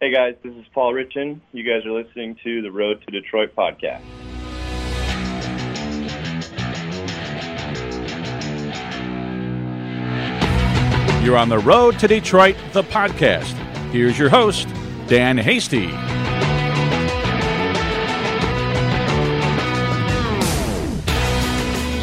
Hey guys, this is Paul Richan. You guys are listening to the Road to Detroit podcast. You're on the road to Detroit, the podcast. Here's your host, Dan Hasty.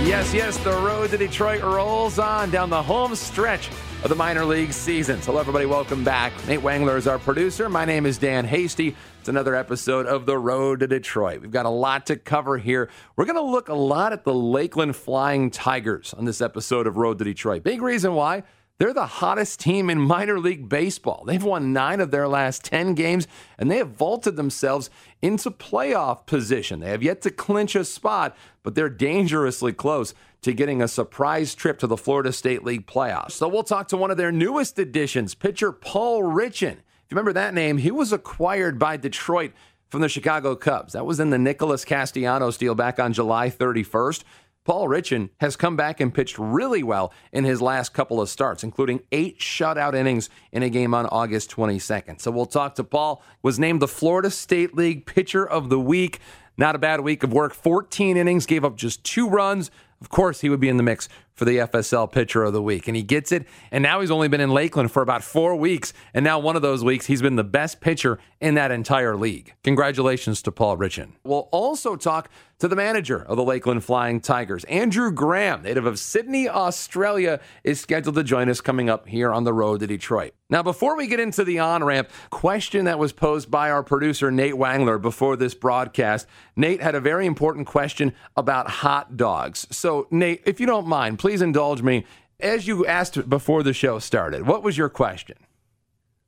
Yes, yes, the road to Detroit rolls on down the home stretch of the minor league season. So, hello, everybody. Welcome back. Nate Wangler is our producer. My name is Dan Hasty. It's another episode of The Road to Detroit. We've got a lot to cover here. We're going to look a lot at the Lakeland Flying Tigers on this episode of Road to Detroit. Big reason why they're the hottest team in minor league baseball. They've won nine of their last 10 games, and they have vaulted themselves into playoff position. They have yet to clinch a spot, but they're dangerously close to getting a surprise trip to the Florida State League playoffs. So we'll talk to one of their newest additions, pitcher Paul Richan. If you remember that name, he was acquired by Detroit from the Chicago Cubs. That was in the Nicholas Castellanos deal back on July 31st. Paul Richan has come back and pitched really well in his last couple of starts, including eight shutout innings in a game on August 22nd. So we'll talk to Paul. Was named the Florida State League Pitcher of the Week. Not a bad week of work. 14 innings, gave up just two runs. Of course, he would be in the mix for the FSL Pitcher of the Week. And he gets it. And now he's only been in Lakeland for about four weeks. And now, one of those weeks, he's been the best pitcher in that entire league. Congratulations to Paul Richan. We'll also talk to the manager of the Lakeland Flying Tigers, Andrew Graham, native of Sydney, Australia, is scheduled to join us coming up here on the road to Detroit. Now, before we get into the on ramp, question that was posed by our producer, Nate Wangler, before this broadcast. Nate had a very important question about hot dogs. So, Nate, if you don't mind, please indulge me. As you asked before the show started, what was your question?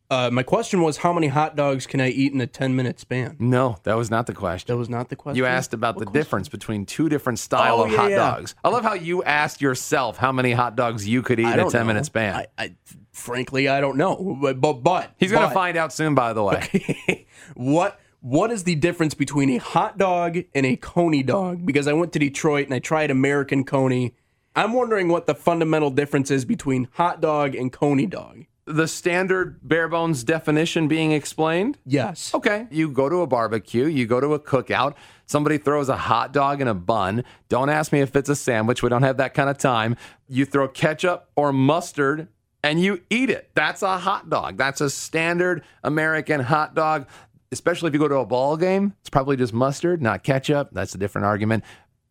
Uh, my question was, how many hot dogs can I eat in a 10 minute span? No, that was not the question. That was not the question. You asked about What the question? difference between two different style Oh, of yeah, hot yeah. dogs. I love how you asked yourself how many hot dogs you could eat I in a 10 know. minute span. I, I, frankly, I don't know. But, but, but He's going to find out soon, by the way. what what is the difference between a hot dog and a coney dog? Because I went to Detroit and I tried American coney. I'm wondering what the fundamental difference is between hot dog and coney dog. the standard bare bones definition being explained? Yes. Okay. You go to a barbecue, you go to a cookout, somebody throws a hot dog in a bun. Don't ask me if it's a sandwich. We don't have that kind of time. You throw ketchup or mustard and you eat it. That's a hot dog. That's a standard American hot dog. Especially if you go to a ball game, it's probably just mustard, not ketchup. That's a different argument.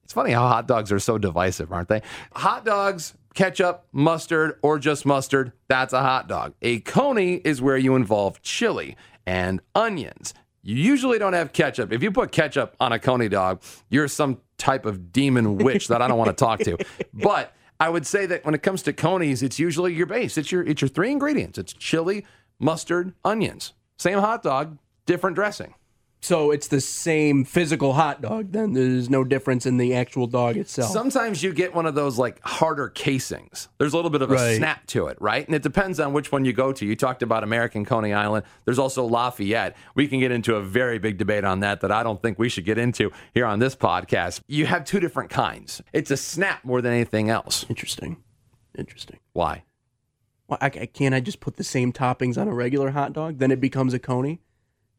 It's funny how hot dogs are so divisive, aren't they? Hot dogs, ketchup, mustard, or just mustard, that's a hot dog. A coney is where you involve chili and onions. You usually don't have ketchup. If you put ketchup on a coney dog, you're some type of demon witch that I don't want to talk to. But I would say that when it comes to conies, it's usually your base. It's your it's your three ingredients. It's chili, mustard, onions. Same hot dog, different dressing. So it's the same physical hot dog. Then there's no difference in the actual dog itself. Sometimes you get one of those like harder casings. There's a little bit of a Right. snap to it, right? And it depends on which one you go to. You talked about American Coney Island. There's also Lafayette. We can get into a very big debate on that that I don't think we should get into here on this podcast. You have two different kinds. It's a snap more than anything else. Interesting. Interesting. Why? Well, I, I- can't I just put the same toppings on a regular hot dog? Then it becomes a coney,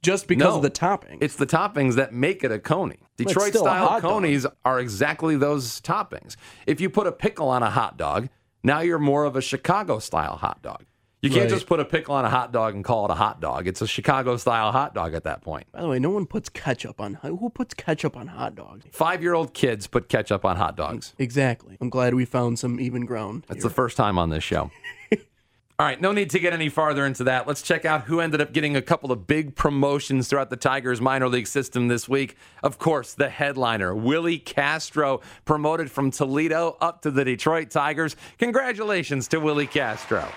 just because No. of the topping. It's the toppings that make it a coney. Detroit style hot dog. conies are exactly those toppings. If you put a pickle on a hot dog, now you're more of a Chicago style hot dog. You can't Right. just put a pickle on a hot dog and call it a hot dog. It's a Chicago style hot dog at that point. By the way, no one puts ketchup on. Who puts ketchup on hot dogs? Five year old kids put ketchup on hot dogs. Exactly. I'm glad we found some even ground. That's here. the first time on this show. All right, no need to get any farther into that. Let's check out who ended up getting a couple of big promotions throughout the Tigers minor league system this week. Of course, the headliner, Willi Castro, promoted from Toledo up to the Detroit Tigers. Congratulations to Willi Castro.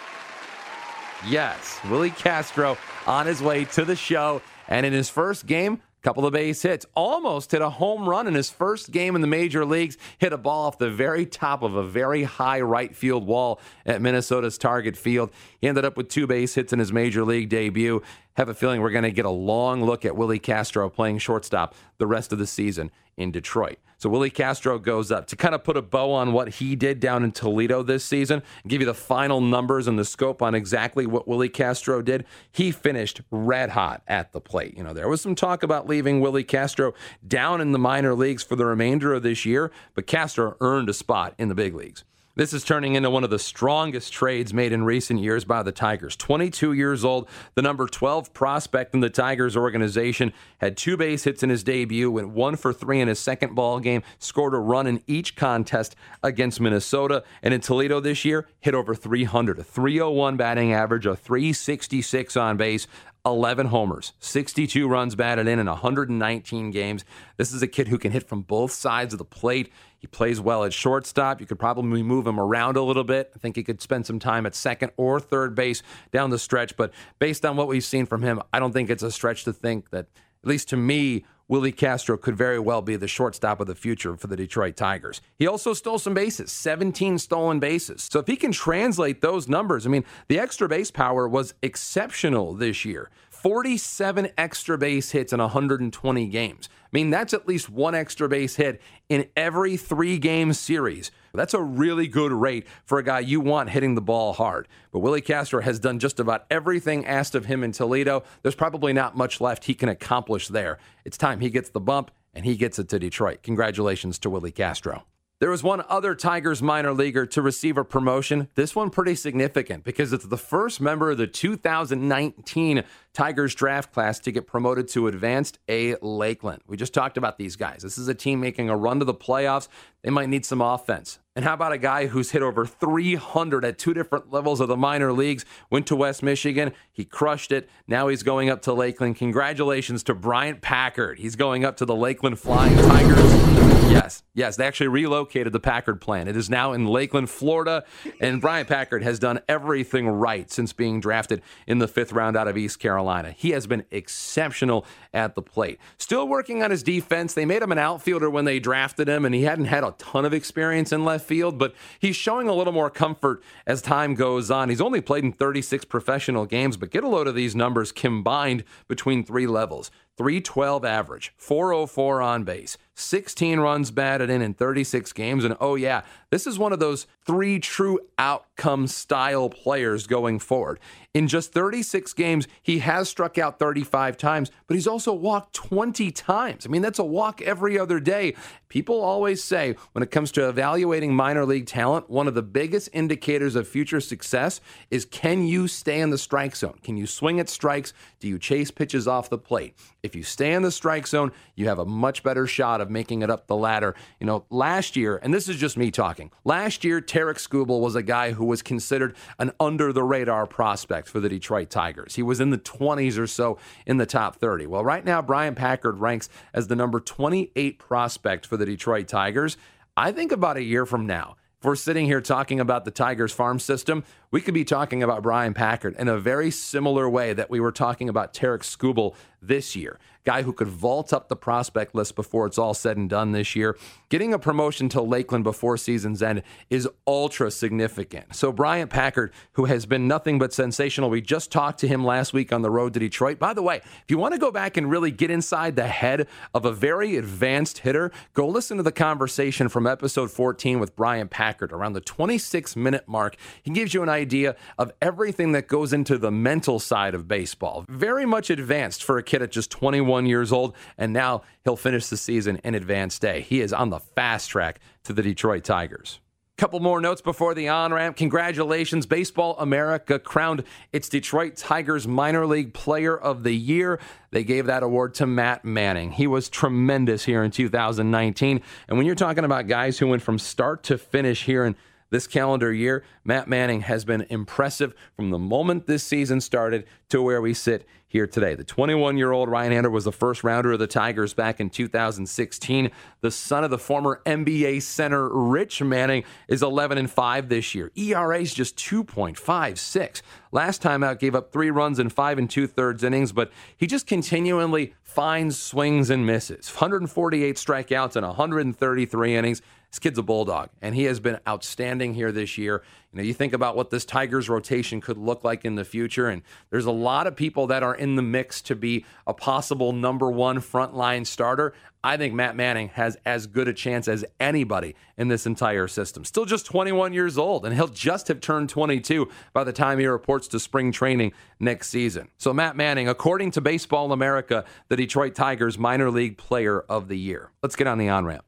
Yes, Willi Castro on his way to the show. And in his first game, couple of base hits. Almost hit a home run in his first game in the major leagues. Hit a ball off the very top of a very high right field wall at Minnesota's Target Field. He ended up with two base hits in his major league debut. Have a feeling we're going to get a long look at Willi Castro playing shortstop the rest of the season in Detroit. So Willi Castro goes up to kind of put a bow on what he did down in Toledo this season, give you the final numbers and the scope on exactly what Willi Castro did. He finished red hot at the plate. You know, there was some talk about leaving Willi Castro down in the minor leagues for the remainder of this year, but Castro earned a spot in the big leagues. This is turning into one of the strongest trades made in recent years by the Tigers. 22 years old, the number 12 prospect in the Tigers organization had two base hits in his debut, went one for three in his second ball game, scored a run in each contest against Minnesota, and in Toledo this year, hit over 300, a 301 batting average, a 366 on base, 11 homers, 62 runs batted in in 119 games. This is a kid who can hit from both sides of the plate. He plays well at shortstop. You could probably move him around a little bit. I think he could spend some time at second or third base down the stretch. But based on what we've seen from him, I don't think it's a stretch to think that, at least to me, Willi Castro could very well be the shortstop of the future for the Detroit Tigers. He also stole some bases, 17 stolen bases. So if he can translate those numbers, I mean, the extra base power was exceptional this year. 47 extra base hits in 120 games. I mean, that's at least one extra base hit in every three game series. That's a really good rate for a guy you want hitting the ball hard. But Willi Castro has done just about everything asked of him in Toledo. There's probably not much left he can accomplish there. It's time he gets the bump and he gets it to Detroit. Congratulations to Willi Castro. There was one other Tigers minor leaguer to receive a promotion. This one pretty significant because it's the first member of the 2019 Tigers draft class to get promoted to Advanced A Lakeland. We just talked about these guys. This is a team making a run to the playoffs. They might need some offense. And how about a guy who's hit over 300 at two different levels of the minor leagues? Went to West Michigan. He crushed it. Now he's going up to Lakeland. Congratulations to Bryant Packard. He's going up to the Lakeland Flying Tigers. Yes, yes. They actually relocated the Packard plant. It is now in Lakeland, Florida. And Bryant Packard has done everything right since being drafted in the fifth round out of East Carolina. He has been exceptional at the plate. Still working on his defense. They made him an outfielder when they drafted him, and he hadn't had a ton of experience in left field, but he's showing a little more comfort as time goes on. He's only played in 36 professional games, but get a load of these numbers combined between three levels 312 average, 404 on base, 16 runs batted in in 36 games. And oh, yeah, this is one of those three true outcome style players going forward. In just 36 games, he has struck out 35 times, but he's also walked 20 times. I mean, that's a walk every other day. People always say when it comes to evaluating minor league talent, one of the biggest indicators of future success is can you stay in the strike zone? Can you swing at strikes? Do you chase pitches off the plate? If you stay in the strike zone, you have a much better shot of making it up the ladder. You know, last year, and this is just me talking, last year, Tarik Skubal was a guy who was considered an under the radar prospect for the Detroit Tigers. He was in the 20s or so in the top 30. Well, right now, Bryant Packard ranks as the number 28 prospect for the Detroit Tigers. I think about a year from now, if we're sitting here talking about the Tigers farm system, we could be talking about Bryant Packard in a very similar way that we were talking about Tarik Skubal this year. Guy who could vault up the prospect list before it's all said and done this year. Getting a promotion to Lakeland before season's end is ultra significant. So, Bryant Packard, who has been nothing but sensational, we just talked to him last week on the road to Detroit. By the way, if you want to go back and really get inside the head of a very advanced hitter, go listen to the conversation from episode 14 with Bryant Packard around the 26 minute mark. He gives you an idea of everything that goes into the mental side of baseball. Very much advanced for a kid at just 21 years old, and now he'll finish the season in advanced A. He is on the fast track to the Detroit Tigers. Couple more notes before the on ramp. Congratulations. Baseball America crowned its Detroit Tigers minor league player of the year. They gave that award to Matt Manning. He was tremendous here in 2019. And when you're talking about guys who went from start to finish here in this calendar year, Matt Manning has been impressive from the moment this season started to where we sit here today. The 21 year old right hander was the first rounder of the Tigers back in 2016. The son of the former NBA center Rich Manning is 11 and 5 this year. ERA is just 2.56. Last time out, gave up three runs in five and two thirds innings, but he just continually finds swings and misses. 148 strikeouts in 133 innings. This kid's a bulldog, and he has been outstanding here this year. You know, you think about what this Tigers rotation could look like in the future, and there's a lot of people that are in the mix to be a possible number one frontline starter. I think Matt Manning has as good a chance as anybody in this entire system. Still just 21 years old, and he'll just have turned 22 by the time he reports to spring training next season. So, Matt Manning, according to Baseball America, the Detroit Tigers minor league player of the year. Let's get on the on ramp.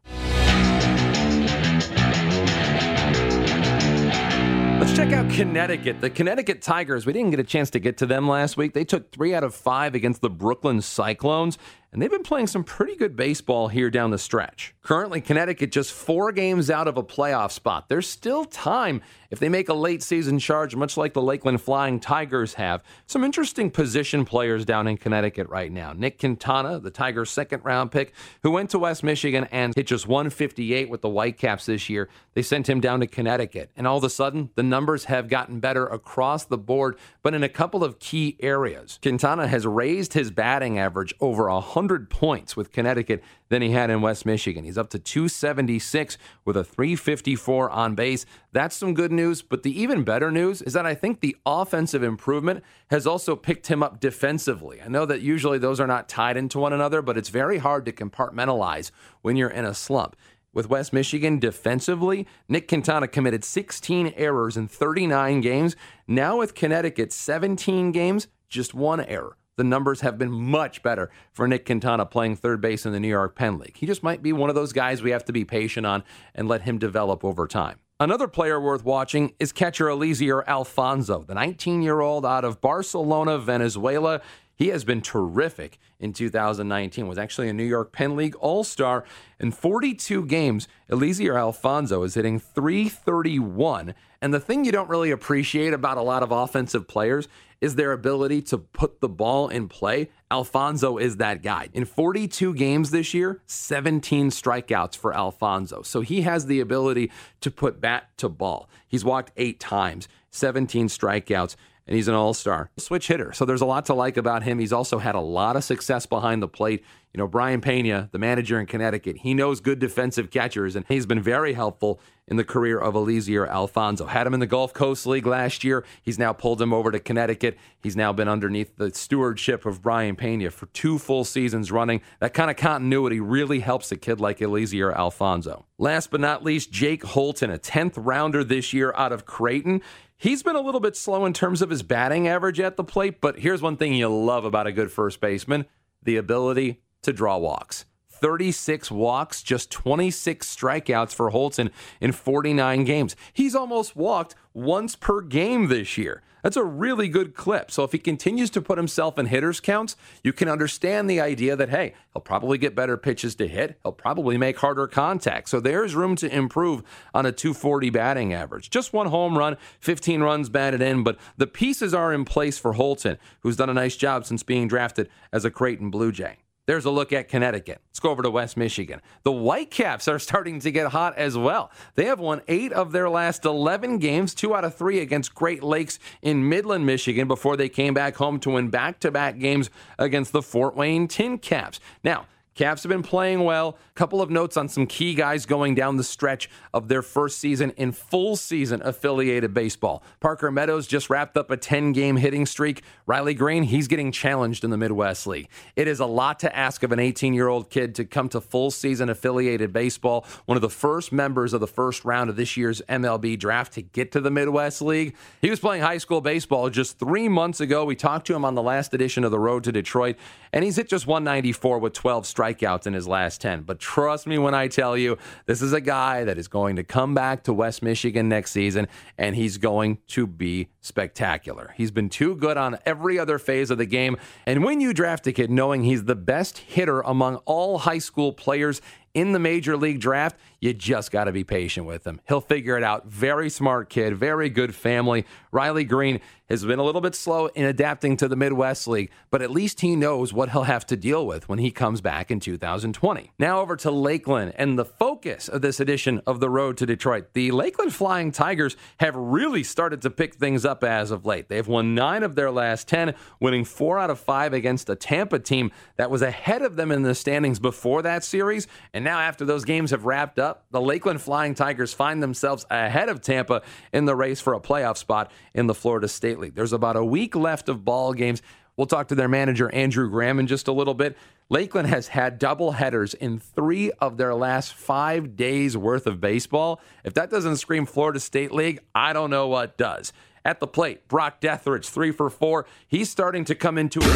Check out Connecticut. The Connecticut Tigers, we didn't get a chance to get to them last week. They took three out of five against the Brooklyn Cyclones and they've been playing some pretty good baseball here down the stretch. Currently, Connecticut just four games out of a playoff spot. There's still time if they make a late season charge, much like the Lakeland Flying Tigers have. Some interesting position players down in Connecticut right now. Nick Quintana, the Tigers' second round pick, who went to West Michigan and hit just 158 with the Whitecaps this year. They sent him down to Connecticut, and all of a sudden, the numbers have gotten better across the board, but in a couple of key areas. Quintana has raised his batting average over 100 100 points with Connecticut than he had in West Michigan. He's up to 276 with a 354 on base. That's some good news, but the even better news is that I think the offensive improvement has also picked him up defensively. I know that usually those are not tied into one another, but it's very hard to compartmentalize when you're in a slump. With West Michigan defensively, Nick Quintana committed 16 errors in 39 games. Now with Connecticut, 17 games, just one error the numbers have been much better for Nick Quintana playing third base in the New York Penn League. He just might be one of those guys we have to be patient on and let him develop over time. Another player worth watching is catcher Eliezer Alfonzo, the 19 year old out of Barcelona, Venezuela. He has been terrific in 2019. Was actually a New York Penn League All Star. In 42 games, Eliezer Alfonzo is hitting 331. And the thing you don't really appreciate about a lot of offensive players is their ability to put the ball in play. Alfonzo is that guy. In 42 games this year, 17 strikeouts for Alfonzo. So he has the ability to put bat to ball. He's walked eight times, 17 strikeouts and he's an all star switch hitter. So there's a lot to like about him. He's also had a lot of success behind the plate. You know, Brayan Peña, the manager in Connecticut, he knows good defensive catchers, and he's been very helpful in the career of Eliezer Alfonzo. Had him in the Gulf Coast League last year. He's now pulled him over to Connecticut. He's now been underneath the stewardship of Brayan Peña for two full seasons running. That kind of continuity really helps a kid like Eliezer Alfonzo. Last but not least, Jake Holton, a 10th rounder this year out of Creighton. He's been a little bit slow in terms of his batting average at the plate, but here's one thing you love about a good first baseman the ability to draw walks. 36 walks, just 26 strikeouts for Holton in 49 games. He's almost walked once per game this year. That's a really good clip. So if he continues to put himself in hitters counts, you can understand the idea that hey, he'll probably get better pitches to hit. He'll probably make harder contact. So there's room to improve on a 240 batting average. Just one home run, 15 runs batted in, but the pieces are in place for Holton, who's done a nice job since being drafted as a Creighton Blue Jay. There's a look at Connecticut. Let's go over to West Michigan. The Whitecaps are starting to get hot as well. They have won eight of their last 11 games, two out of three against Great Lakes in Midland, Michigan, before they came back home to win back to back games against the Fort Wayne TinCaps. Now, Caps have been playing well. A Couple of notes on some key guys going down the stretch of their first season in full season affiliated baseball. Parker Meadows just wrapped up a 10 game hitting streak. Riley Greene, he's getting challenged in the Midwest League. It is a lot to ask of an 18 year old kid to come to full season affiliated baseball, one of the first members of the first round of this year's MLB draft to get to the Midwest League. He was playing high school baseball just three months ago. We talked to him on the last edition of The Road to Detroit, and he's hit just 194 with 12 strikes strikeouts in his last 10. But trust me when I tell you, this is a guy that is going to come back to West Michigan next season, and he's going to be spectacular. He's been too good on every other phase of the game. And when you draft a kid knowing he's the best hitter among all high school players in the major league draft, you just got to be patient with him. He'll figure it out. Very smart kid, very good family. Riley Greene has been a little bit slow in adapting to the Midwest League, but at least he knows what he'll have to deal with when he comes back in 2020. Now over to Lakeland and the focus of this edition of the Road to Detroit. The Lakeland Flying Tigers have really started to pick things up as of late. They've won nine of their last 10, winning four out of five against a Tampa team that was ahead of them in the standings before that series. And now, after those games have wrapped up, the Lakeland Flying Tigers find themselves ahead of Tampa in the race for a playoff spot in the Florida State League. There's about a week left of ball games. We'll talk to their manager, Andrew Graham, in just a little bit. Lakeland has had double headers in three of their last five days worth of baseball. If that doesn't scream Florida State League, I don't know what does. At the plate, Brock Deatherage, three for four. He's starting to come into it.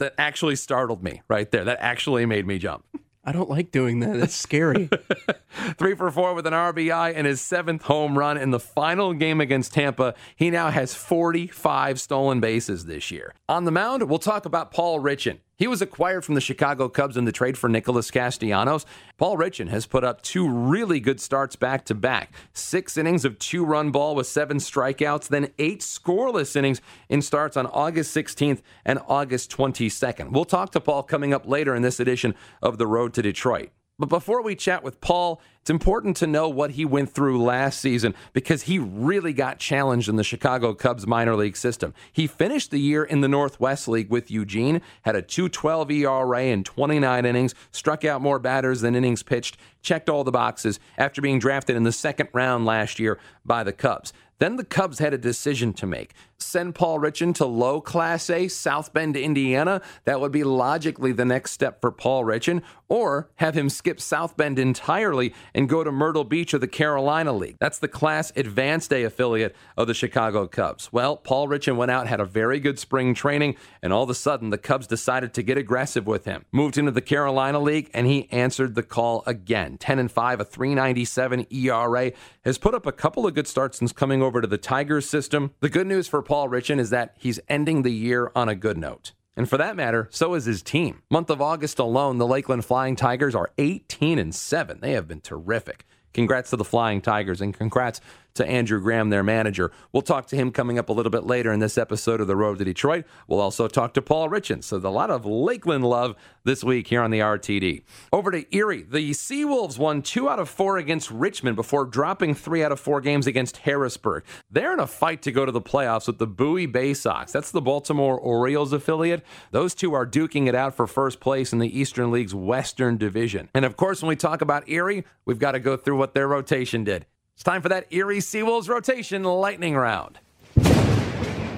That actually startled me right there. That actually made me jump. I don't like doing that. That's scary. Three for four with an RBI and his seventh home run in the final game against Tampa. He now has 45 stolen bases this year. On the mound, we'll talk about Paul Richan. He was acquired from the Chicago Cubs in the trade for Nicholas Castellanos. Paul Richan has put up two really good starts back to back. Six innings of two run ball with seven strikeouts, then eight scoreless innings in starts on August 16th and August 22nd. We'll talk to Paul coming up later in this edition of The Road to Detroit. But before we chat with Paul, it's important to know what he went through last season because he really got challenged in the Chicago Cubs minor league system. He finished the year in the Northwest League with Eugene, had a 212 ERA in 29 innings, struck out more batters than innings pitched, checked all the boxes after being drafted in the second round last year by the Cubs. Then the Cubs had a decision to make. Send Paul Richan to low Class A, South Bend, Indiana. That would be logically the next step for Paul Richan. Or have him skip South Bend entirely and go to Myrtle Beach or the Carolina League. That's the Class Advanced A affiliate of the Chicago Cubs. Well, Paul Richan went out, had a very good spring training, and all of a sudden the Cubs decided to get aggressive with him. Moved into the Carolina League, and he answered the call again. 10 and 5, a 397 ERA, has put up a couple of good starts since coming over to the Tigers system. The good news for Paul Richan is that he's ending the year on a good note. And for that matter, so is his team. Month of August alone, the Lakeland Flying Tigers are 18 and 7. They have been terrific. Congrats to the Flying Tigers and congrats to Andrew Graham, their manager. We'll talk to him coming up a little bit later in this episode of The Road to Detroit. We'll also talk to Paul Richan. So, a lot of Lakeland love this week here on the RTD. Over to Erie. The Seawolves won two out of four against Richmond before dropping three out of four games against Harrisburg. They're in a fight to go to the playoffs with the Bowie Baysox. That's the Baltimore Orioles affiliate. Those two are duking it out for first place in the Eastern League's Western Division. And of course, when we talk about Erie, we've got to go through what their rotation did. It's time for that Erie Seawolves rotation lightning round.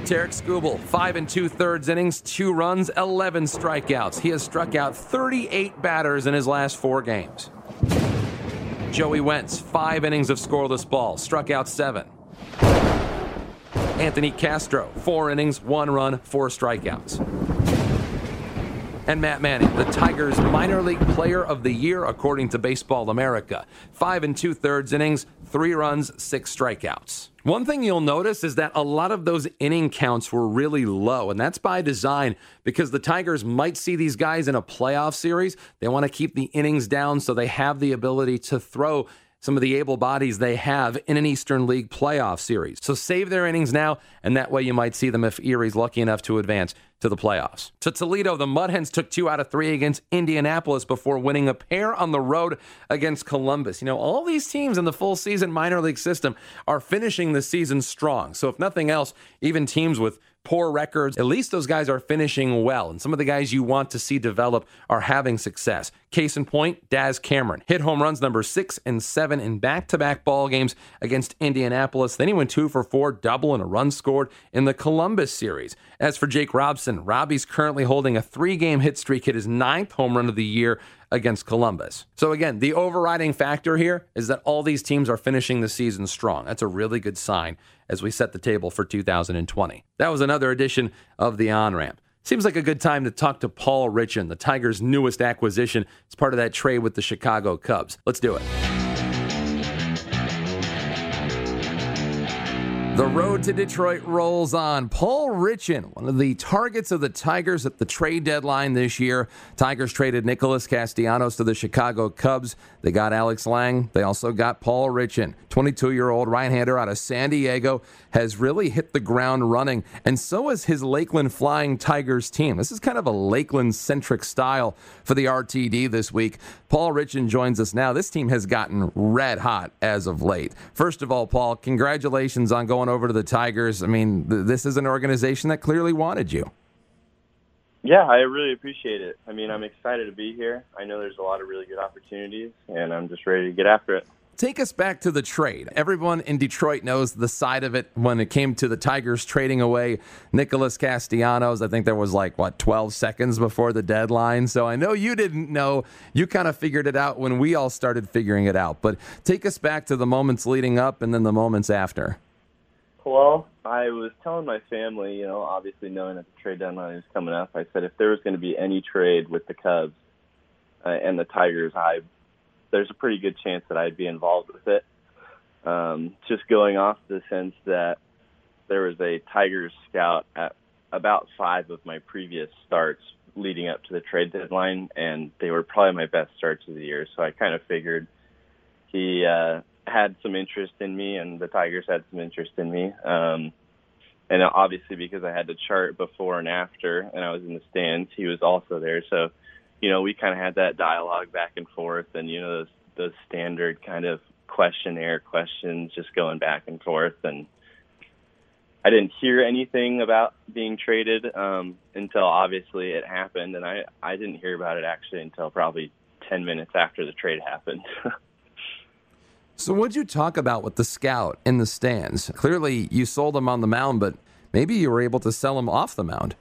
Tarik Skubal, five and two thirds innings, two runs, 11 strikeouts. He has struck out 38 batters in his last four games. Joey Wentz, five innings of scoreless ball, struck out seven. Anthony Castro, four innings, one run, four strikeouts. And Matt Manning, the Tigers' minor league player of the year, according to Baseball America. Five and two thirds innings, three runs, six strikeouts. One thing you'll notice is that a lot of those inning counts were really low, and that's by design because the Tigers might see these guys in a playoff series. They want to keep the innings down so they have the ability to throw some of the able bodies they have in an Eastern League playoff series. So save their innings now, and that way you might see them if Erie's lucky enough to advance to the playoffs. To Toledo, the Mudhens took two out of three against Indianapolis before winning a pair on the road against Columbus. You know, all these teams in the full season minor league system are finishing the season strong. So, if nothing else, even teams with poor records, at least those guys are finishing well. And some of the guys you want to see develop are having success. Case in point, Daz Cameron hit home runs number six and seven in back to back ball games against Indianapolis. Then he went two for four, double and a run scored in the Columbus series. As for Jake Robson, Robbie's currently holding a three game hit streak, hit his ninth home run of the year against Columbus. So, again, the overriding factor here is that all these teams are finishing the season strong. That's a really good sign as we set the table for 2020. That was another edition of the On Ramp. Seems like a good time to talk to Paul Richan, the Tigers' newest acquisition. It's part of that trade with the Chicago Cubs. Let's do it. The road to Detroit rolls on. Paul Richan, one of the targets of the Tigers at the trade deadline this year. Tigers traded Nicholas Castellanos to the Chicago Cubs. They got Alex Lange. They also got Paul Richan, 22 year old right hander out of San Diego, has really hit the ground running. And so has his Lakeland Flying Tigers team. This is kind of a Lakeland centric style for the RTD this week. Paul Richan joins us now. This team has gotten red hot as of late. First of all, Paul, congratulations on going over to the Tigers. I mean, th- this is an organization that clearly wanted you. Yeah, I really appreciate it. I mean, I'm excited to be here. I know there's a lot of really good opportunities, and I'm just ready to get after it. Take us back to the trade. Everyone in Detroit knows the side of it when it came to the Tigers trading away Nicholas Castellanos. I think there was like, what, 12 seconds before the deadline. So I know you didn't know. You kind of figured it out when we all started figuring it out. But take us back to the moments leading up and then the moments after. Well, I was telling my family, you know, obviously knowing that the trade deadline was coming up, I said if there was going to be any trade with the Cubs uh, and the Tigers, I there's a pretty good chance that I'd be involved with it. Um, just going off the sense that there was a Tigers scout at about five of my previous starts leading up to the trade deadline, and they were probably my best starts of the year. So I kind of figured he uh, had some interest in me, and the Tigers had some interest in me. Um, and obviously, because I had to chart before and after, and I was in the stands, he was also there. So you know, we kind of had that dialogue back and forth, and you know, those those standard kind of questionnaire questions, just going back and forth. And I didn't hear anything about being traded um, until obviously it happened, and I I didn't hear about it actually until probably ten minutes after the trade happened. so, what'd you talk about with the scout in the stands? Clearly, you sold him on the mound, but maybe you were able to sell him off the mound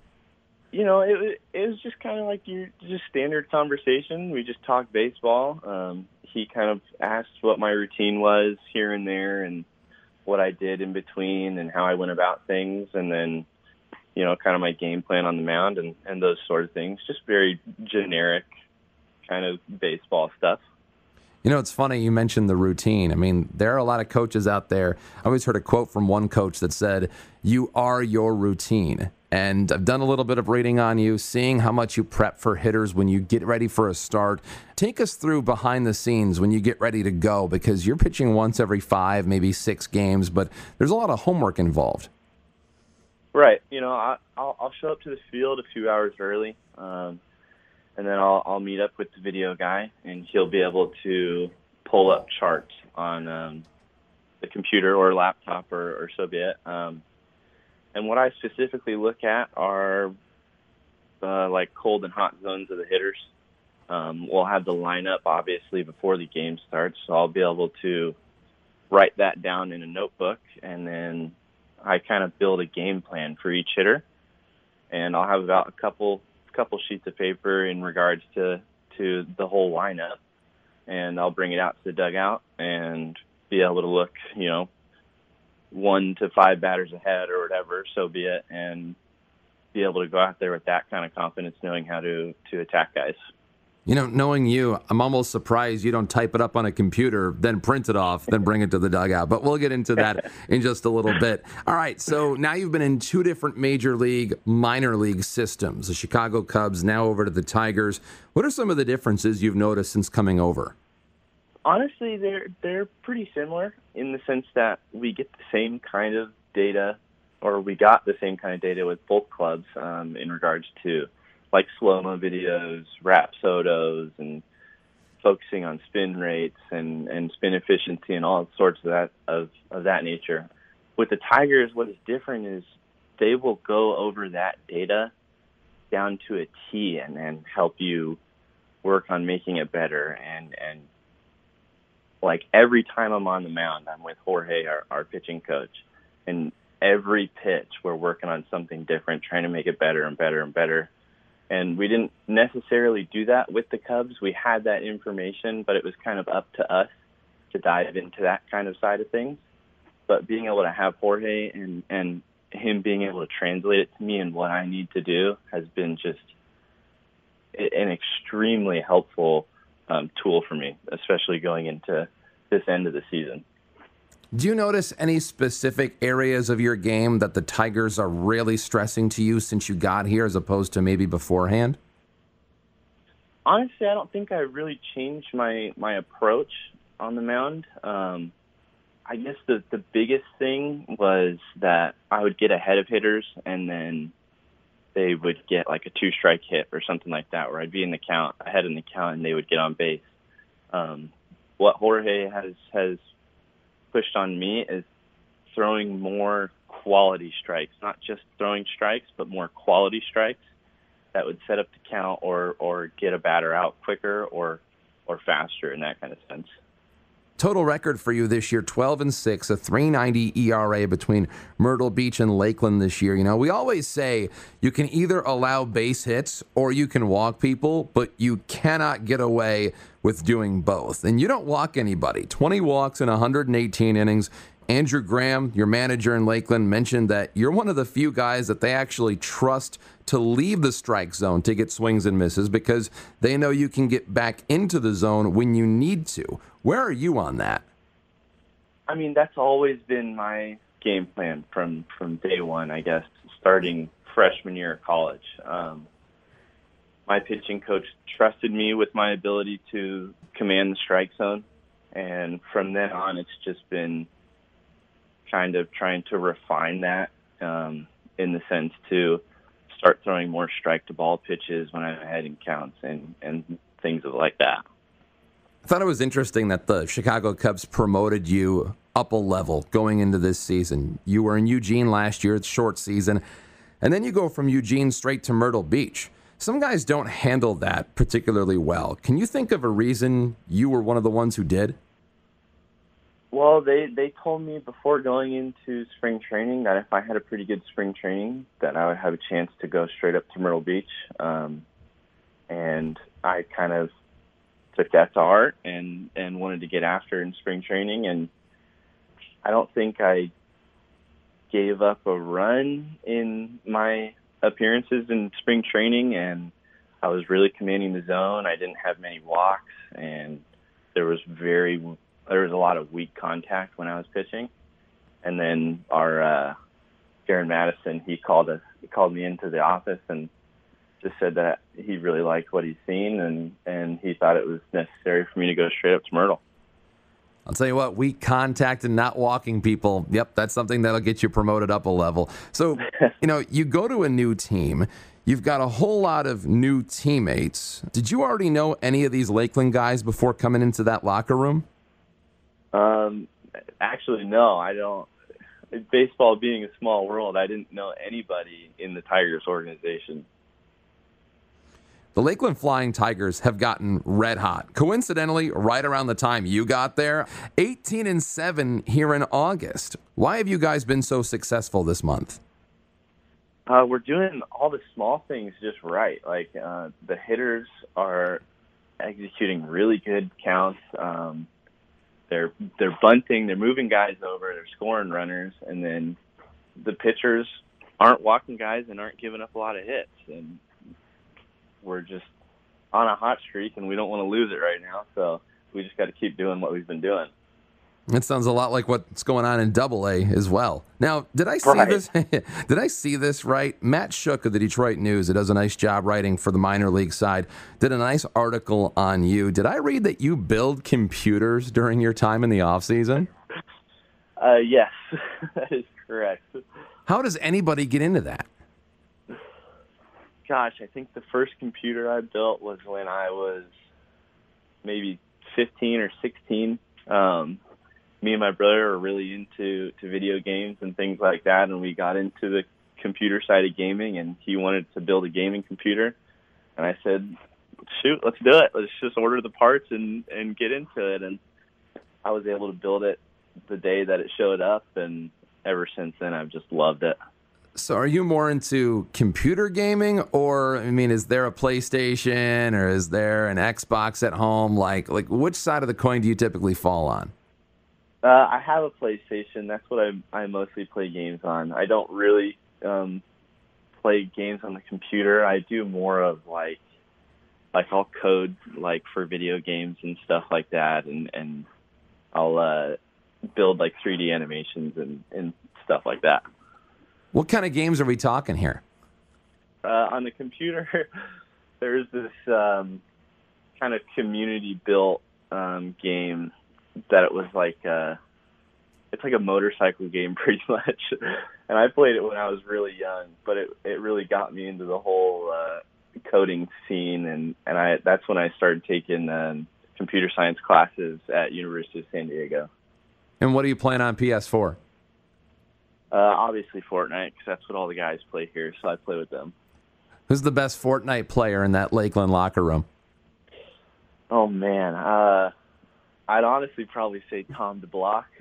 you know, it, it was just kind of like your just standard conversation. We just talked baseball. Um, he kind of asked what my routine was here and there, and what I did in between, and how I went about things, and then, you know, kind of my game plan on the mound, and and those sort of things. Just very generic, kind of baseball stuff. You know, it's funny you mentioned the routine. I mean, there are a lot of coaches out there. I always heard a quote from one coach that said, You are your routine. And I've done a little bit of reading on you, seeing how much you prep for hitters when you get ready for a start. Take us through behind the scenes when you get ready to go because you're pitching once every five, maybe six games, but there's a lot of homework involved. Right. You know, I, will I'll show up to the field a few hours early. Um, and then I'll I'll meet up with the video guy, and he'll be able to pull up charts on um, the computer or laptop or, or so be it. Um, and what I specifically look at are uh, like cold and hot zones of the hitters. Um, we'll have the lineup obviously before the game starts, so I'll be able to write that down in a notebook, and then I kind of build a game plan for each hitter. And I'll have about a couple couple sheets of paper in regards to to the whole lineup, and I'll bring it out to the dugout and be able to look, you know, one to five batters ahead or whatever, so be it, and be able to go out there with that kind of confidence, knowing how to to attack guys. You know, knowing you, I'm almost surprised you don't type it up on a computer, then print it off, then bring it to the dugout. But we'll get into that in just a little bit. All right, so now you've been in two different major league, minor league systems the Chicago Cubs, now over to the Tigers. What are some of the differences you've noticed since coming over? Honestly, they're they're pretty similar in the sense that we get the same kind of data, or we got the same kind of data with both clubs um, in regards to like slow mo videos, rap rapsodos, and focusing on spin rates and, and spin efficiency and all sorts of that of, of that nature. With the Tigers, what is different is they will go over that data down to a T and, and help you work on making it better and and like every time I'm on the mound, I'm with Jorge, our, our pitching coach, and every pitch we're working on something different, trying to make it better and better and better and we didn't necessarily do that with the Cubs. We had that information, but it was kind of up to us to dive into that kind of side of things. But being able to have Jorge and and him being able to translate it to me and what I need to do has been just an extremely helpful um, tool for me, especially going into this end of the season. Do you notice any specific areas of your game that the Tigers are really stressing to you since you got here as opposed to maybe beforehand? Honestly, I don't think I really changed my, my approach on the mound. Um, I guess the, the biggest thing was that I would get ahead of hitters and then they would get like a two strike hit or something like that, where I'd be in the count ahead in the count and they would get on base. Um, what Jorge has has pushed on me is throwing more quality strikes, not just throwing strikes, but more quality strikes that would set up the count or or get a batter out quicker or or faster in that kind of sense. Total record for you this year 12 and 6, a 390 ERA between Myrtle Beach and Lakeland this year. You know, we always say you can either allow base hits or you can walk people, but you cannot get away with doing both. And you don't walk anybody. 20 walks in 118 innings. Andrew Graham, your manager in Lakeland, mentioned that you're one of the few guys that they actually trust to leave the strike zone to get swings and misses because they know you can get back into the zone when you need to. Where are you on that? I mean, that's always been my game plan from from day one. I guess starting freshman year of college. Um, my pitching coach trusted me with my ability to command the strike zone, and from then on, it's just been kind of trying to refine that um, in the sense to start throwing more strike to ball pitches when I'm ahead in counts and and things like that. I thought it was interesting that the Chicago Cubs promoted you up a level going into this season. You were in Eugene last year, it's short season, and then you go from Eugene straight to Myrtle Beach. Some guys don't handle that particularly well. Can you think of a reason you were one of the ones who did? Well, they they told me before going into spring training that if I had a pretty good spring training, that I would have a chance to go straight up to Myrtle Beach. Um, and I kind of took that to heart and and wanted to get after in spring training. And I don't think I gave up a run in my appearances in spring training, and I was really commanding the zone. I didn't have many walks, and there was very lot of weak contact when I was pitching. And then our uh, Darren Madison, he called us, he called me into the office and just said that he really liked what he's seen and and he thought it was necessary for me to go straight up to Myrtle. I'll tell you what, weak contact and not walking people. Yep, that's something that'll get you promoted up a level. So, you know, you go to a new team. You've got a whole lot of new teammates. Did you already know any of these Lakeland guys before coming into that locker room? Um, actually, no, I don't. Baseball being a small world, I didn't know anybody in the Tigers organization. The Lakeland Flying Tigers have gotten red hot. Coincidentally, right around the time you got there, 18 and 7 here in August. Why have you guys been so successful this month? Uh, we're doing all the small things just right. Like uh, the hitters are executing really good counts. Um, they're they're bunting, they're moving guys over, they're scoring runners, and then the pitchers aren't walking guys and aren't giving up a lot of hits, and we're just on a hot streak, and we don't want to lose it right now. So we just got to keep doing what we've been doing. That sounds a lot like what's going on in Double A as well. Now, did I see Right. this? did I see this right? Matt Schoch of the Detroit News, who does a nice job writing for the minor league side, did a nice article on you. Did I read that you build computers during your time in the off season? Uh, yes, that is correct. How does anybody get into that? Gosh, I think the first computer I built was when I was maybe 15 or 16. Um, me and my brother are really into to video games and things like that, and we got into the computer side of gaming. And he wanted to build a gaming computer, and I said, "Shoot, let's do it. Let's just order the parts and and get into it." And I was able to build it the day that it showed up, and ever since then, I've just loved it. So, are you more into computer gaming, or I mean, is there a PlayStation or is there an Xbox at home? Like, like which side of the coin do you typically fall on? Uh, I have a PlayStation. That's what I I mostly play games on. I don't really um, play games on the computer. I do more of like like I'll code like for video games and stuff like that, and and I'll uh, build like 3D animations and, and stuff like that. What kind of games are we talking here? Uh, on the computer, there's this um, kind of community built um, game that it was like uh, it's like a motorcycle game pretty much. and I played it when I was really young, but it it really got me into the whole uh, coding scene, and and I that's when I started taking um, computer science classes at University of San Diego. And what are you playing on PS4? Uh, obviously Fortnite, because that's what all the guys play here, so I play with them. Who's the best Fortnite player in that Lakeland locker room? Oh man, uh, I'd honestly probably say Tom de Blok.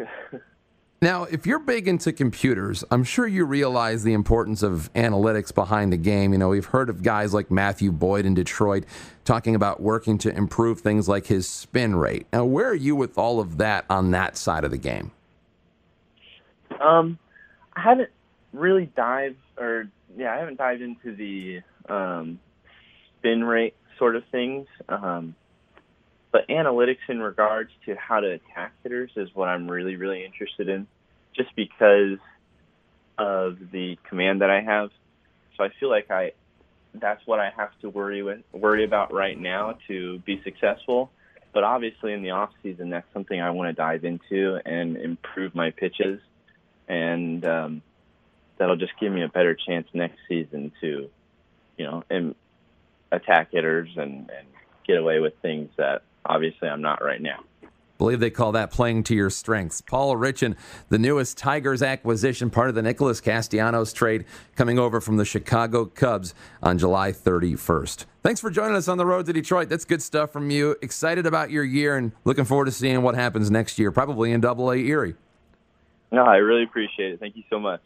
Now, if you're big into computers, I'm sure you realize the importance of analytics behind the game. You know, we've heard of guys like Matthew Boyd in Detroit talking about working to improve things like his spin rate. Now, where are you with all of that on that side of the game? Um, I haven't really dived, or yeah, I haven't dived into the um, spin rate sort of things. Um, but analytics in regards to how to attack hitters is what I'm really, really interested in, just because of the command that I have. So I feel like I that's what I have to worry with worry about right now to be successful. But obviously in the off season that's something I want to dive into and improve my pitches and um, that'll just give me a better chance next season to, you know, and attack hitters and, and get away with things that obviously I'm not right now. Believe they call that playing to your strengths. Paul Richan, the newest Tigers acquisition, part of the Nicholas Castellanos trade, coming over from the Chicago Cubs on July 31st. Thanks for joining us on the road to Detroit. That's good stuff from you. Excited about your year and looking forward to seeing what happens next year, probably in Double A Erie. No, I really appreciate it. Thank you so much.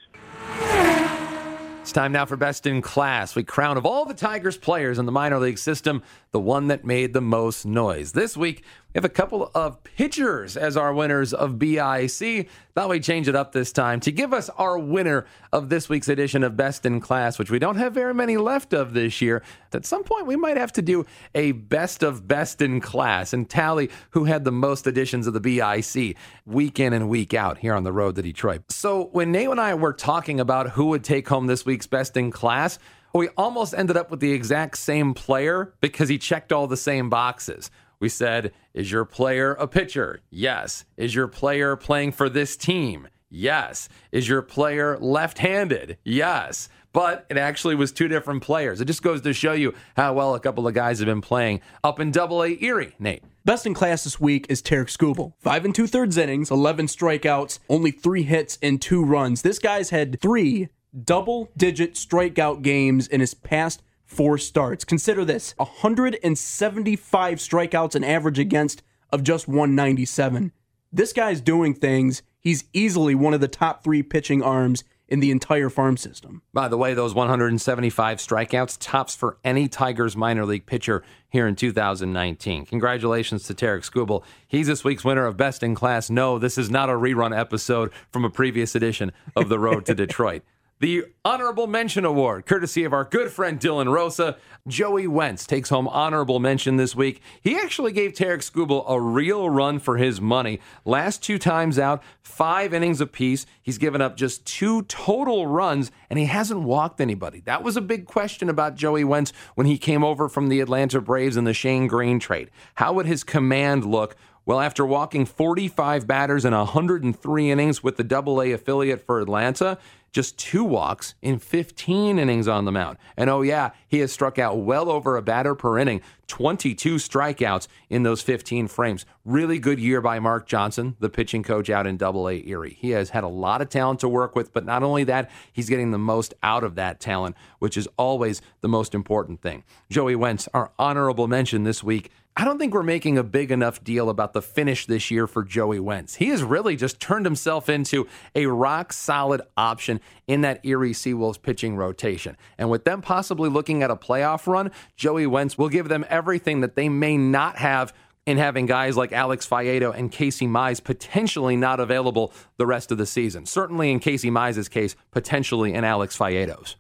It's time now for Best in Class. We crown of all the Tigers players in the minor league system, the one that made the most noise. This week, we have a couple of pitchers as our winners of BIC. Thought we'd change it up this time to give us our winner of this week's edition of Best in Class, which we don't have very many left of this year. At some point, we might have to do a best of best in class and tally who had the most editions of the BIC week in and week out here on the road to Detroit. So when Nate and I were talking about who would take home this week's best in class, we almost ended up with the exact same player because he checked all the same boxes. We said, Is your player a pitcher? Yes. Is your player playing for this team? Yes. Is your player left handed? Yes. But it actually was two different players. It just goes to show you how well a couple of guys have been playing up in Double A Erie, Nate. Best in class this week is Tarik Skubal. Five and two thirds innings, 11 strikeouts, only three hits and two runs. This guy's had three double digit strikeout games in his past four starts. Consider this 175 strikeouts an average against of just 197. This guy's doing things. He's easily one of the top three pitching arms in the entire farm system. By the way, those 175 strikeouts tops for any Tigers minor league pitcher here in 2019. Congratulations to Tarik Skubal. He's this week's winner of Best in Class. No, this is not a rerun episode from a previous edition of The Road to Detroit. The Honorable Mention Award, courtesy of our good friend Dylan Rosa. Joey Wentz takes home honorable mention this week. He actually gave Tarik Skubal a real run for his money. Last two times out, five innings apiece. He's given up just two total runs, and he hasn't walked anybody. That was a big question about Joey Wentz when he came over from the Atlanta Braves in the Shane Greene trade. How would his command look well, after walking 45 batters in 103 innings with the Double A affiliate for Atlanta, just two walks in 15 innings on the mound. And oh, yeah, he has struck out well over a batter per inning, 22 strikeouts in those 15 frames. Really good year by Mark Johnson, the pitching coach out in Double A Erie. He has had a lot of talent to work with, but not only that, he's getting the most out of that talent, which is always the most important thing. Joey Wentz, our honorable mention this week I don't think we're making a big enough deal about the finish this year for Joey Wentz. He has really just turned himself into a rock solid option in that Erie Seawolves pitching rotation. And with them possibly looking at a playoff run, Joey Wentz will give them everything that they may not have in having guys like Alex Faedo and Casey Mize potentially not available the rest of the season. Certainly in Casey Mize's case, potentially in Alex Faedo's.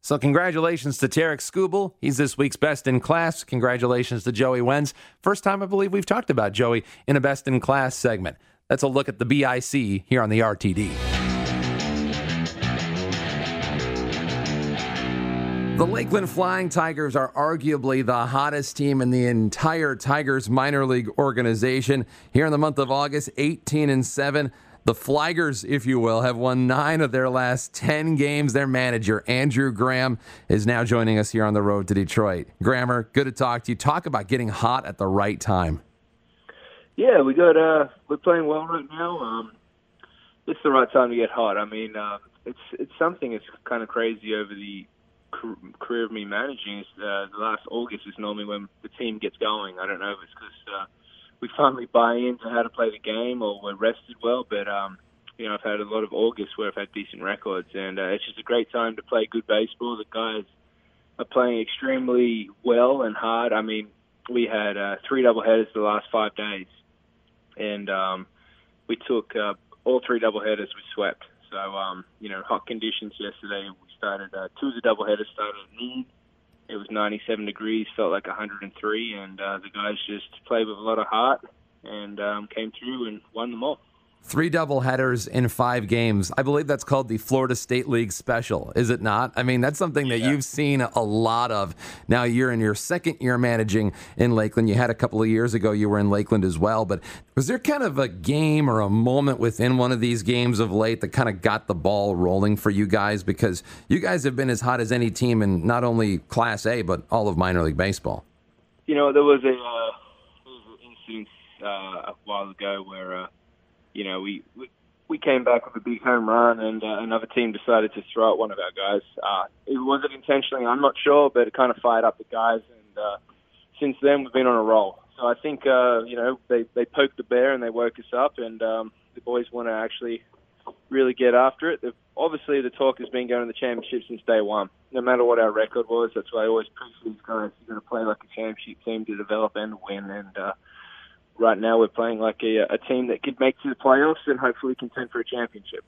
So, congratulations to Tarik Skubal. He's this week's best in class. Congratulations to Joey Wentz. First time I believe we've talked about Joey in a best in class segment. That's a look at the BIC here on the RTD. The Lakeland Flying Tigers are arguably the hottest team in the entire Tigers minor league organization. Here in the month of August, 18 and 7. The Flygers, if you will, have won nine of their last 10 games. Their manager, Andrew Graham, is now joining us here on the road to Detroit. Grammer, good to talk to you. Talk about getting hot at the right time. Yeah, we got uh, we're playing well right now. Um, it's the right time to get hot. I mean, uh, it's it's something that's kind of crazy over the career of me managing. Is uh, the last August is normally when the team gets going. I don't know if it's because uh, we finally buy into how to play the game or we're rested well, but um, you know, I've had a lot of August where I've had decent records, and uh, it's just a great time to play good baseball. The guys are playing extremely well and hard. I mean, we had uh, three doubleheaders the last five days and um, we took uh, all three doubleheaders we swept. So um, you know, hot conditions yesterday. We started uh, two of the doubleheaders started at noon. It was 97 degrees, felt like 103, and uh, the guys just played with a lot of heart and um, came through and won them all. Three double headers in five games. I believe that's called the Florida State League Special, is it not? I mean, that's something that yeah. you've seen a lot of. Now you're in your second year managing in Lakeland. You had a couple of years ago you were in Lakeland as well. But was there kind of a game or a moment within one of these games of late that kind of got the ball rolling for you guys? Because you guys have been as hot as any team in not only Class A, but all of minor league baseball. You know, there was a, uh, incident uh, a while ago where. Uh, you know, we, we we came back with a big home run, and uh, another team decided to throw at one of our guys. Uh, it wasn't intentionally, I'm not sure, but it kind of fired up the guys. And uh, since then, we've been on a roll. So I think uh, you know they they poked the bear and they woke us up, and um, the boys want to actually really get after it. They've, obviously, the talk has been going to the championship since day one. No matter what our record was, that's why I always preach these guys. You're going to play like a championship team to develop and win, and uh, right now we're playing like a, a team that could make to the playoffs and hopefully contend for a championship.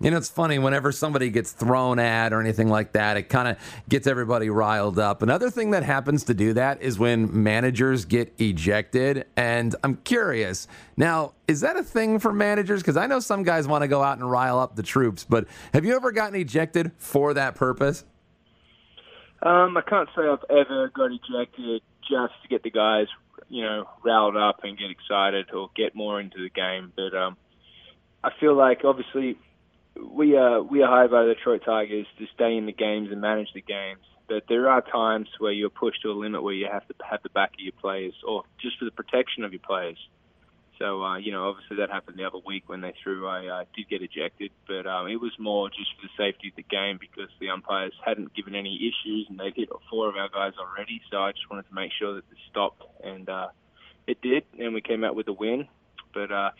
You know, it's funny whenever somebody gets thrown at or anything like that, it kind of gets everybody riled up. Another thing that happens to do that is when managers get ejected. And I'm curious now, is that a thing for managers? Because I know some guys want to go out and rile up the troops, but have you ever gotten ejected for that purpose? Um, I can't say I've ever got ejected just to get the guys you know, riled up and get excited or get more into the game. But um, I feel like obviously we are we are hired by the Detroit Tigers to stay in the games and manage the games. But there are times where you're pushed to a limit where you have to have the back of your players, or just for the protection of your players. So uh, you know, obviously that happened the other week when they threw. I uh, did get ejected, but um, it was more just for the safety of the game because the umpires hadn't given any issues and they'd hit four of our guys already. So I just wanted to make sure that this stopped, and uh, it did, and we came out with a win. But uh,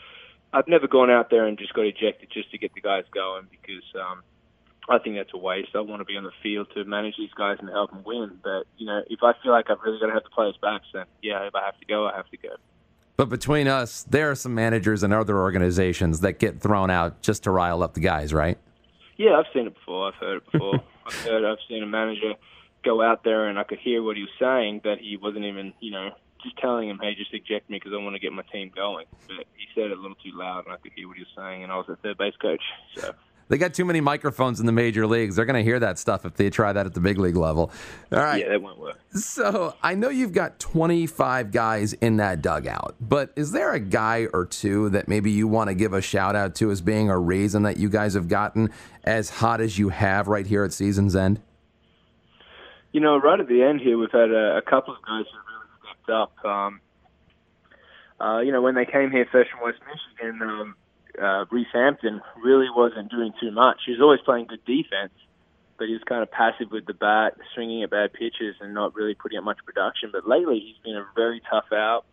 I've never gone out there and just got ejected just to get the guys going because um, I think that's a waste. I want to be on the field to manage these guys and help them win. But you know, if I feel like I've really got to have the players back, then yeah, if I have to go, I have to go. But between us, there are some managers and other organizations that get thrown out just to rile up the guys, right? Yeah, I've seen it before. I've heard it before. I've heard. I've seen a manager go out there and I could hear what he was saying, but he wasn't even, you know, just telling him, "Hey, just eject me because I want to get my team going." But he said it a little too loud, and I could hear what he was saying. And I was a third base coach, so they got too many microphones in the major leagues. They're going to hear that stuff if they try that at the big league level. All right. Yeah, that won't work. So I know you've got 25 guys in that dugout, but is there a guy or two that maybe you want to give a shout out to as being a reason that you guys have gotten as hot as you have right here at season's end? You know, right at the end here, we've had a, a couple of guys who really stepped up. Um, uh, you know, when they came here first from West Michigan, um, uh, Reece Hampton really wasn't doing too much. He was always playing good defense, but he was kind of passive with the bat, swinging at bad pitches, and not really putting up much production. But lately, he's been a very tough out,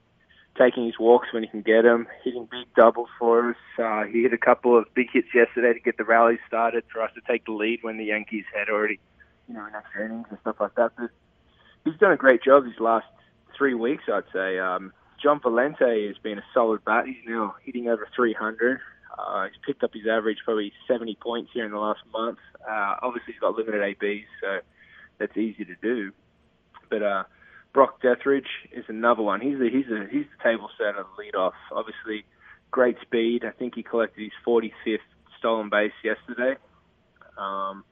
taking his walks when he can get them, hitting big doubles for us. Uh, he hit a couple of big hits yesterday to get the rally started for us to take the lead when the Yankees had already, you know, extra innings and stuff like that. But he's done a great job these last three weeks, I'd say. Um, John Valente has been a solid bat. He's now hitting over 300. Uh, he's picked up his average probably 70 points here in the last month. Uh, obviously, he's got limited ABs, so that's easy to do. But uh, Brock Deatherage is another one. He's the he's a he's the table setter, lead off. Obviously, great speed. I think he collected his 45th stolen base yesterday. Um,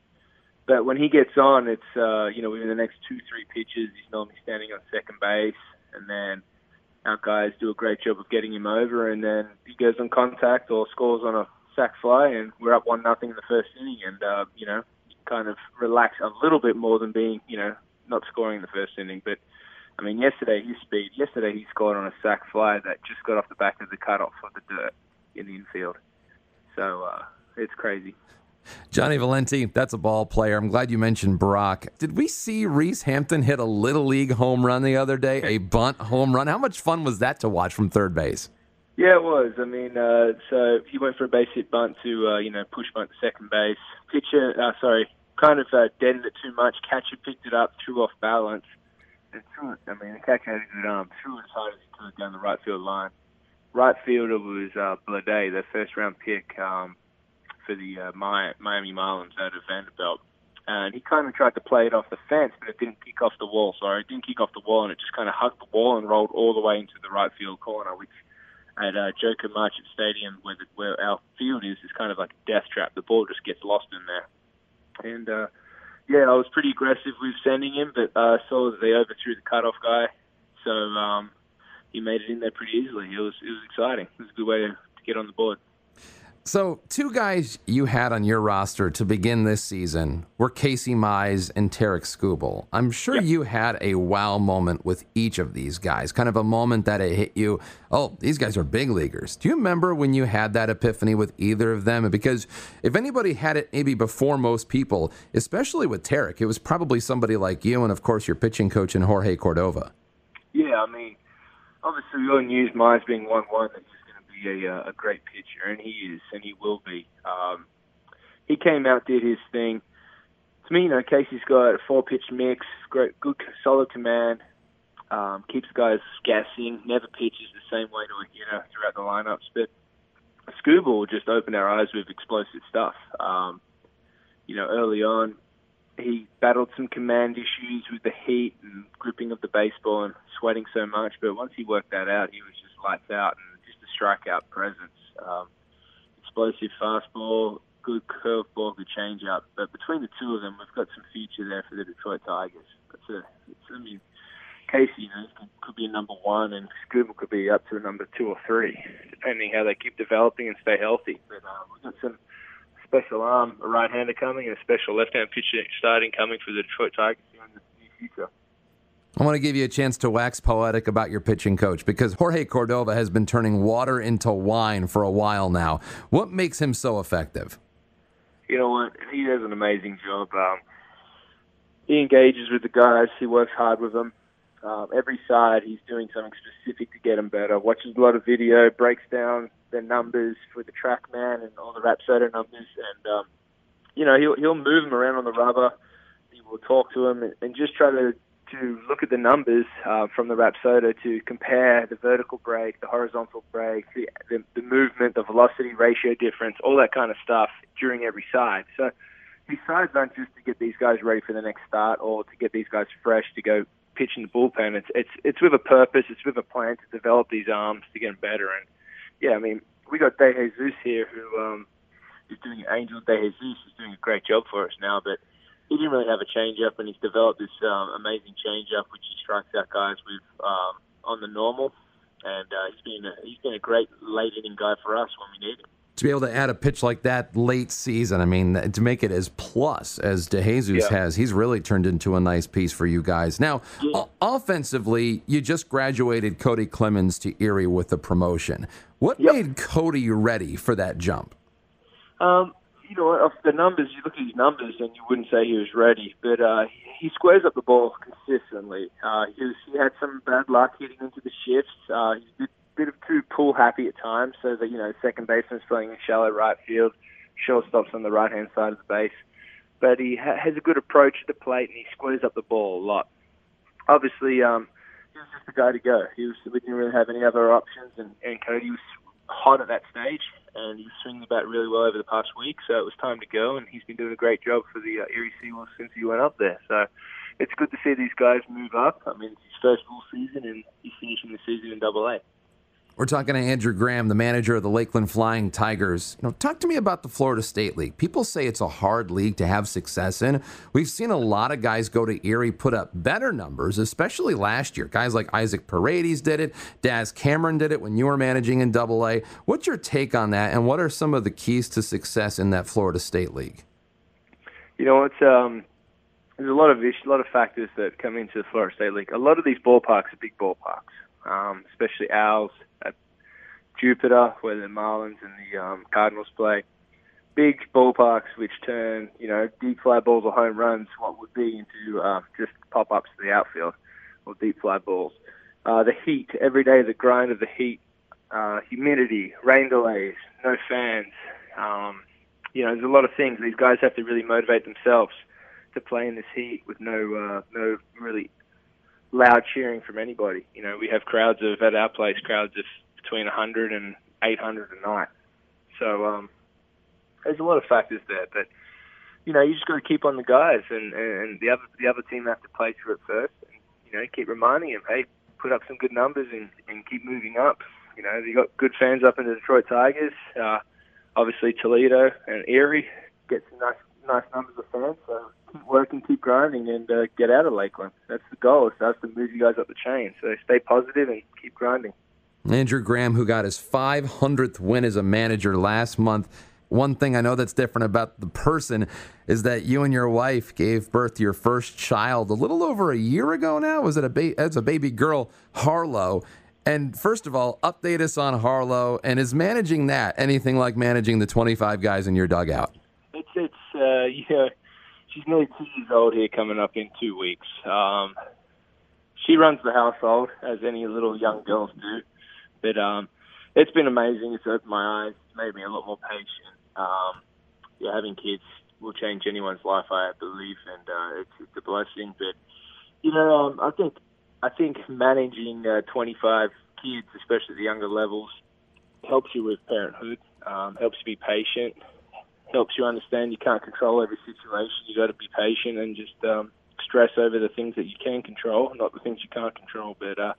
but when he gets on, it's uh, you know within the next two three pitches, he's normally standing on second base, and then our guys do a great job of getting him over, and then he goes on contact or scores on a sac fly, and we're up one nothing in the first inning, and uh, you know kind of relax a little bit more than being you know not scoring in the first inning, but. I mean, yesterday his speed. Yesterday he scored on a sac fly that just got off the back of the cutoff of the dirt in the infield. So uh, it's crazy. Johnny Valente, that's a ball player. I'm glad you mentioned Brock. Did we see Reece Hampton hit a little league home run the other day, a bunt home run? How much fun was that to watch from third base? Yeah, it was. I mean, uh, so he went for a base hit bunt to, uh, you know, push bunt to second base. Pitcher, uh, sorry, kind of uh, deadened it too much. Catcher picked it up, threw off balance, and threw it. I mean, the catcher had a good arm, threw it as hard as he could down the right field line. Right fielder was uh, Bleday, the first round pick. Um, for the uh, Miami Marlins out of Vanderbilt. And he kind of tried to play it off the fence, but it didn't kick off the wall. Sorry, it didn't kick off the wall, and it just kind of hugged the wall and rolled all the way into the right field corner, which at uh, Joker Marchant Stadium, where, the, where our field is, is kind of like a death trap. The ball just gets lost in there. And uh, yeah, I was pretty aggressive with sending him, but uh, saw that they overthrew the cutoff guy, so um, he made it in there pretty easily. It was it was exciting. It was a good way to, to get on the board. So, two guys you had on your roster to begin this season were Casey Mize and Tarik Skubal. I'm sure yep. you had a wow moment with each of these guys, kind of a moment that it hit you. Oh, these guys are big leaguers. Do you remember when you had that epiphany with either of them? Because if anybody had it maybe before most people, especially with Tarik, it was probably somebody like you and, of course, your pitching coach in Jorge Cordova. Yeah, I mean, obviously we all knew Mize being 1 1 be a, uh, a great pitcher, and he is, and he will be. Um, he came out, did his thing. To me, you know, Casey's got a four pitch mix, great, good, solid command, um, keeps guys guessing, never pitches the same way to a hitter throughout the lineups. But Skubal will just open our eyes with explosive stuff. Um, you know, early on, he battled some command issues with the heat and gripping of the baseball and sweating so much. But once he worked that out, he was just lights out. And strikeout presence. Um, explosive fastball, good curveball, good changeup. But between the two of them, we've got some future there for the Detroit Tigers. That's a, it's, I mean, Casey, you know, could be a number one, and Skubal could be up to a number two or three, depending how they keep developing and stay healthy. But uh, we've got some special arm, a right-hander coming, and a special left-hand pitcher starting coming for the Detroit Tigers in the near future. I want to give you a chance to wax poetic about your pitching coach because Jorge Cordova has been turning water into wine for a while now. What makes him so effective? You know what? He does an amazing job. Um, he engages with the guys. He works hard with them. Um, every side, he's doing something specific to get them better. Watches a lot of video, breaks down the numbers for the TrackMan and all the Rapsodo numbers, and um, you know he'll he'll move them around on the rubber. He will talk to them and, and just try to to look at the numbers uh, from the Rapsodo to compare the vertical break, the horizontal break, the, the, the movement, the velocity ratio difference, all that kind of stuff during every side. So these sides aren't just to get these guys ready for the next start or to get these guys fresh to go pitch in the bullpen. It's it's it's with a purpose. It's with a plan to develop these arms to get them better. And yeah, I mean, we got De Jesus here who um, is doing Angel De Jesus is doing a great job for us now, but he didn't really have a changeup, and he's developed this um, amazing changeup, which he strikes out guys with um, on the normal. And uh, he's been a, he's been a great late inning guy for us when we need him. To be able to add a pitch like that late season, I mean, to make it as plus as DeJesus yeah. has, he's really turned into a nice piece for you guys. Now, yeah. offensively, you just graduated Cody Clemens to Erie with the promotion. What yep. made Cody ready for that jump? Um, you know, of the numbers, you look at his numbers and you wouldn't say he was ready, but uh, he squares up the ball consistently. Uh, he, was, he had some bad luck hitting into the shifts. Uh, he's a bit, bit of too pull happy at times, so that you know, second baseman's playing in shallow right field, shortstop's on the right hand side of the base. But he ha- has a good approach at the plate and he squares up the ball a lot. Obviously, um, he was just the guy to go. He was, we didn't really have any other options, and, and Cody was hot at that stage and he's swinging the bat really well over the past week. So it was time to go, and he's been doing a great job for the uh, Erie Seawolves since he went up there. So it's good to see these guys move up. I mean, it's his first full season, and he's finishing the season in Double A. We're talking to Andrew Graham, the manager of the Lakeland Flying Tigers. You know, talk to me about the Florida State League. People say it's a hard league to have success in. We've seen a lot of guys go to Erie put up better numbers, especially last year. Guys like Isaac Paredes did it, Daz Cameron did it when you were managing in Double A. What's your take on that, and what are some of the keys to success in that Florida State League? You know, it's um, there's a lot of issues, a lot of factors that come into the Florida State League. A lot of these ballparks are big ballparks, um, especially ours Jupiter, where the Marlins and the um, Cardinals play. Big ballparks which turn, you know, deep fly balls or home runs, what would be into uh, just pop ups to the outfield or deep fly balls. Uh, the heat, every day, the grind of the heat, uh, humidity, rain delays, no fans. Um, you know, there's a lot of things. These guys have to really motivate themselves to play in this heat with no uh, no really loud cheering from anybody. You know, we have crowds of at our place crowds of between 100 and 800 a night. So um, there's a lot of factors there, but you know, you just got to keep on the guys, and and the other the other team have to play through it first, and you know, keep reminding them, hey, put up some good numbers and and keep moving up. You know, you got good fans up in the Detroit Tigers. Uh, obviously, Toledo and Erie get some nice nice numbers of fans. So keep working, keep grinding, and uh, get out of Lakeland. That's the goal. So that's to move you guys up the chain. So stay positive and keep grinding. Andrew Graham, who got his 500th win as a manager last month. One thing I know that's different about the person is that you and your wife gave birth to your first child a little over a year ago now. Was it a ba- as a baby girl, Harlow? And first of all, update us on Harlow. And is managing that anything like managing the 25 guys in your dugout? It's it's uh, know she's nearly two years old here, coming up in two weeks. Um, she runs the household as any little young girls do, but um, it's been amazing. It's opened my eyes, it's made me a lot more patient. Um, yeah, having kids will change anyone's life, I believe, and uh, it's, it's a blessing. But you know, um, I think I think managing uh, 25 kids, especially at the younger levels, helps you with parenthood. Um, helps you be patient. Helps you understand you can't control every situation. You got to be patient and just um, stress over the things that you can control, not the things you can't control. But uh,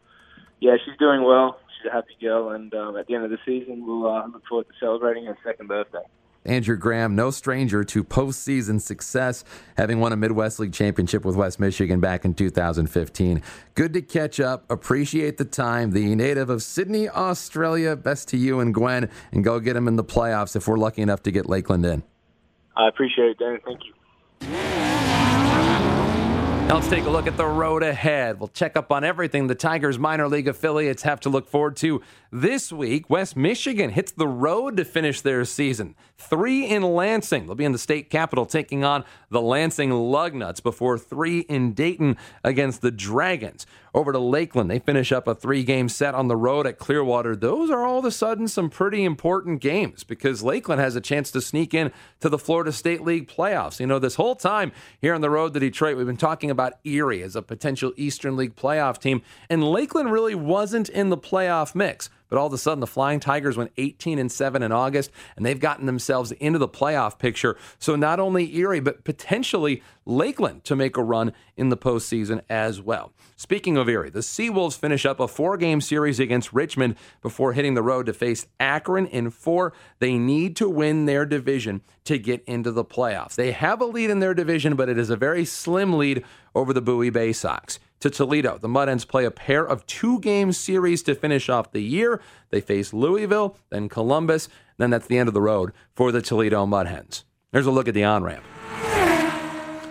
yeah, she's doing well. She's a happy girl, and um, at the end of the season, we'll uh, look forward to celebrating her second birthday. Andrew Graham, no stranger to postseason success, having won a Midwest League championship with West Michigan back in 2015. Good to catch up. Appreciate the time. The native of Sydney, Australia. Best to you and Gwen, and go get him in the playoffs if we're lucky enough to get Lakeland in. I appreciate it, Dan. Thank you. Now let's take a look at the road ahead. We'll check up on everything the Tigers minor league affiliates have to look forward to this week. West Michigan hits the road to finish their season. Three in Lansing. They'll be in the state capital taking on the Lansing Lugnuts before three in Dayton against the Dragons. Over to Lakeland, they finish up a three game set on the road at Clearwater. Those are all of a sudden some pretty important games because Lakeland has a chance to sneak in to the Florida State League playoffs. You know, this whole time here on the road to Detroit, we've been talking about Erie as a potential Eastern League playoff team, and Lakeland really wasn't in the playoff mix. But all of a sudden, the Flying Tigers went 18 and 7 in August, and they've gotten themselves into the playoff picture. So not only Erie, but potentially Lakeland to make a run in the postseason as well. Speaking of Erie, the Seawolves finish up a four game series against Richmond before hitting the road to face Akron in four. They need to win their division to get into the playoffs. They have a lead in their division, but it is a very slim lead over the Bowie Baysox to Toledo. The Mud Hens play a pair of two game series to finish off the year. They face Louisville, then Columbus, then that's the end of the road for the Toledo Mud Hens. There's a look at the on ramp.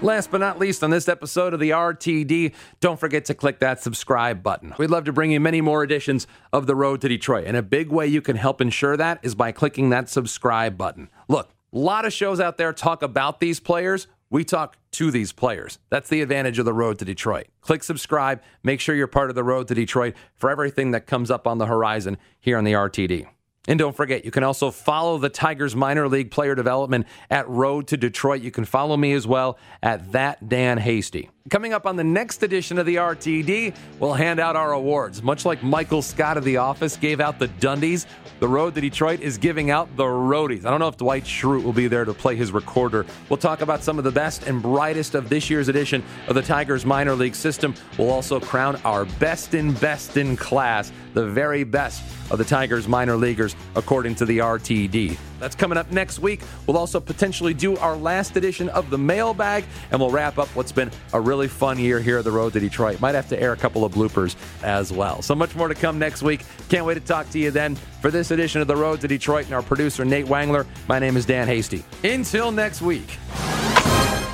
Last but not least, on this episode of the RTD, don't forget to click that subscribe button. We'd love to bring you many more editions of The Road to Detroit, and a big way you can help ensure that is by clicking that subscribe button. Look, a lot of shows out there talk about these players. We talk to these players. That's the advantage of the road to Detroit. Click subscribe, make sure you're part of the road to Detroit for everything that comes up on the horizon here on the RTD. And don't forget, you can also follow the Tigers minor league player development at Road to Detroit. You can follow me as well at that Dan Hasty. Coming up on the next edition of the RTD, we'll hand out our awards. Much like Michael Scott of The Office gave out the Dundies, the Road to Detroit is giving out the Roadies. I don't know if Dwight Schrute will be there to play his recorder. We'll talk about some of the best and brightest of this year's edition of the Tigers minor league system. We'll also crown our best in best in class the very best of the Tigers minor leaguers, according to the RTD. That's coming up next week. We'll also potentially do our last edition of the mailbag, and we'll wrap up what's been a really fun year here at the Road to Detroit. Might have to air a couple of bloopers as well. So much more to come next week. Can't wait to talk to you then. For this edition of the Road to Detroit and our producer, Nate Wangler, my name is Dan Hasty. Until next week.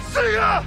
See ya!